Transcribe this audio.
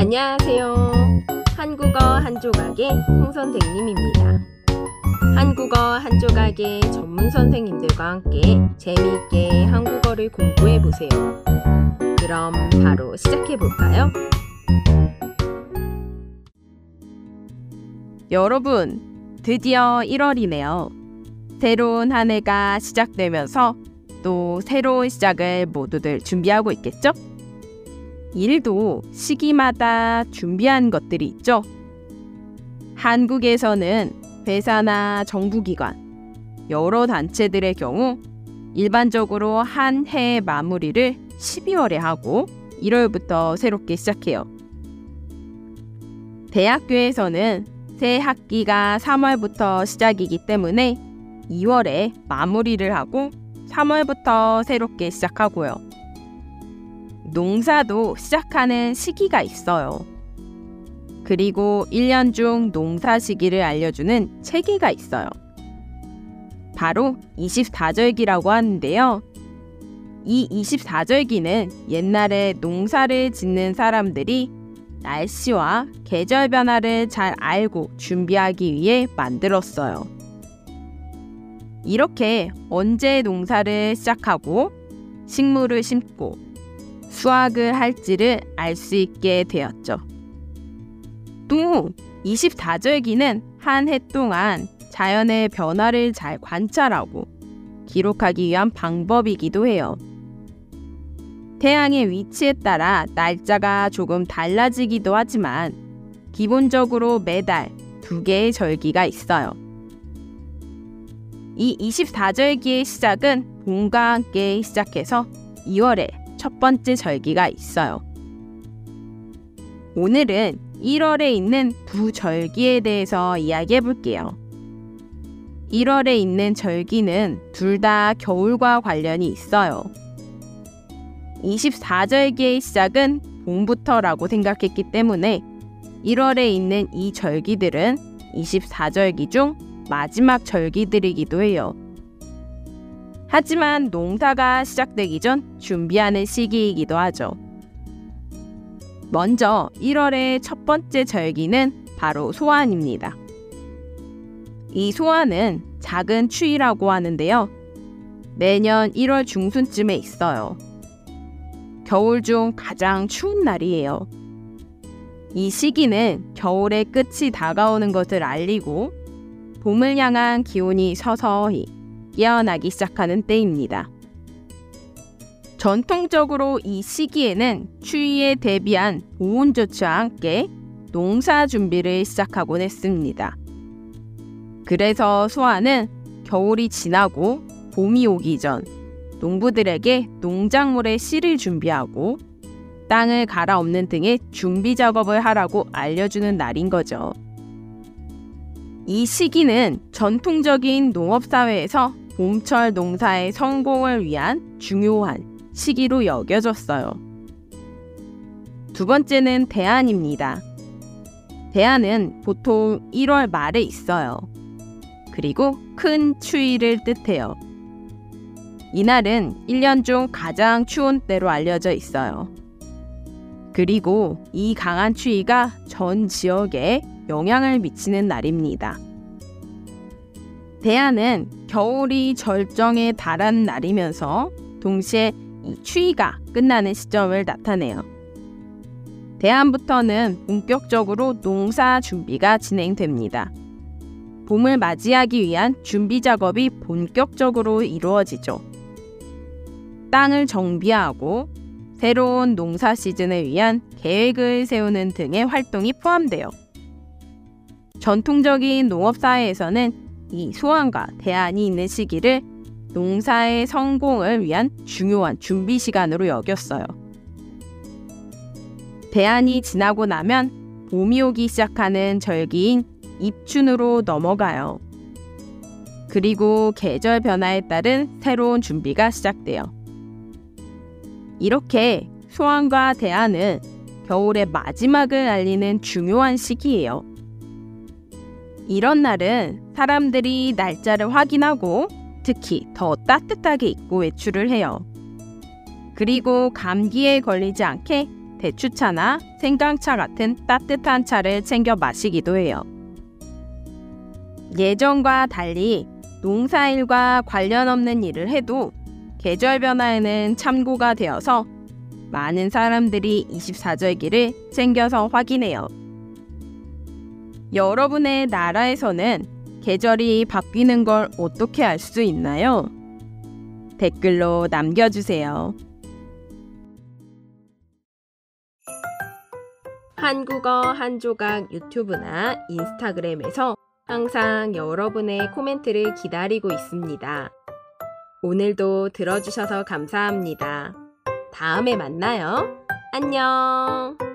안녕하세요. 한국어 한 조각의 홍 선생님입니다. 한국어 한 조각의 전문 선생님들과 함께 재미있게 한국어를 공부해 보세요. 그럼 바로 시작해 볼까요? 여러분, 드디어 1월이네요. 새로운 한 해가 시작되면서 또 새로운 시작을 모두들 준비하고 있겠죠? 일도 시기마다 준비한 것들이 있죠. 한국에서는 회사나 정부기관, 여러 단체들의 경우 일반적으로 한해 마무리를 12월에 하고 1월부터 새롭게 시작해요. 대학교에서는 새 학기가 3월부터 시작이기 때문에 2월에 마무리를 하고 3월부터 새롭게 시작하고요. 농사도 시작하는 시기가 있어요. 그리고 1년 중 농사 시기를 알려주는 체계가 있어요. 바로 24절기라고 하는데요. 이 24절기는 옛날에 농사를 짓는 사람들이 날씨와 계절 변화를 잘 알고 준비하기 위해 만들었어요. 이렇게 언제 농사를 시작하고 식물을 심고 수확을 할지를 알 수 있게 되었죠. 또 24절기는 한 해 동안 자연의 변화를 잘 관찰하고 기록하기 위한 방법이기도 해요. 태양의 위치에 따라 날짜가 조금 달라지기도 하지만 기본적으로 매달 두 개의 절기가 있어요. 이 24절기의 시작은 봄과 함께 시작해서 2월에 첫 번째 절기가 있어요. 오늘은 1월에 있는 두 절기에 대해서 이야기해 볼게요. 1월에 있는 절기는 둘 다 겨울과 관련이 있어요. 24절기의 시작은 봄부터라고 생각했기 때문에 1월에 있는 이 절기들은 24절기 중 마지막 절기들이기도 해요. 하지만 농사가 시작되기 전 준비하는 시기이기도 하죠. 먼저 1월의 첫 번째 절기는 바로 소환입니다. 이 소환은 작은 추위라고 하는데요. 매년 1월 중순쯤에 있어요. 겨울 중 가장 추운 날이에요. 이 시기는 겨울의 끝이 다가오는 것을 알리고 봄을 향한 기온이 서서히 깨어나기 시작하는 때입니다. 전통적으로 이 시기에는 추위에 대비한 보온 조치와 함께 농사 준비를 시작하곤 했습니다. 그래서 소아는 겨울이 지나고 봄이 오기 전 농부들에게 농작물의 씨를 준비하고 땅을 갈아엎는 등의 준비 작업을 하라고 알려주는 날인 거죠. 이 시기는 전통적인 농업사회에서 봄철 농사의 성공을 위한 중요한 시기로 여겨졌어요. 두 번째는 대안입니다. 대안은 보통 1월 말에 있어요. 그리고 큰 추위를 뜻해요. 이날은 1년 중 가장 추운 때로 알려져 있어요. 그리고 이 강한 추위가 전 지역에 영향을 미치는 날입니다. 대안은 겨울이 절정에 달한 날이면서 동시에 이 추위가 끝나는 시점을 나타내요. 대안부터는 본격적으로 농사 준비가 진행됩니다. 봄을 맞이하기 위한 준비 작업이 본격적으로 이루어지죠. 땅을 정비하고 새로운 농사 시즌을 위한 계획을 세우는 등의 활동이 포함돼요. 전통적인 농업사회에서는 이 소환과 대안이 있는 시기를 농사의 성공을 위한 중요한 준비 시간으로 여겼어요. 대안이 지나고 나면 봄이 오기 시작하는 절기인 입춘으로 넘어가요. 그리고 계절 변화에 따른 새로운 준비가 시작돼요. 이렇게 소환과 대안은 겨울의 마지막을 알리는 중요한 시기예요. 이런 날은 사람들이 날짜를 확인하고 특히 더 따뜻하게 입고 외출을 해요. 그리고 감기에 걸리지 않게 대추차나 생강차 같은 따뜻한 차를 챙겨 마시기도 해요. 예전과 달리 농사일과 관련 없는 일을 해도 계절 변화에는 참고가 되어서 많은 사람들이 24절기를 챙겨서 확인해요. 여러분의 나라에서는 계절이 바뀌는 걸 어떻게 알 수 있나요? 댓글로 남겨주세요. 한국어 한 조각 유튜브나 인스타그램에서 항상 여러분의 코멘트를 기다리고 있습니다. 오늘도 들어주셔서 감사합니다. 다음에 만나요. 안녕!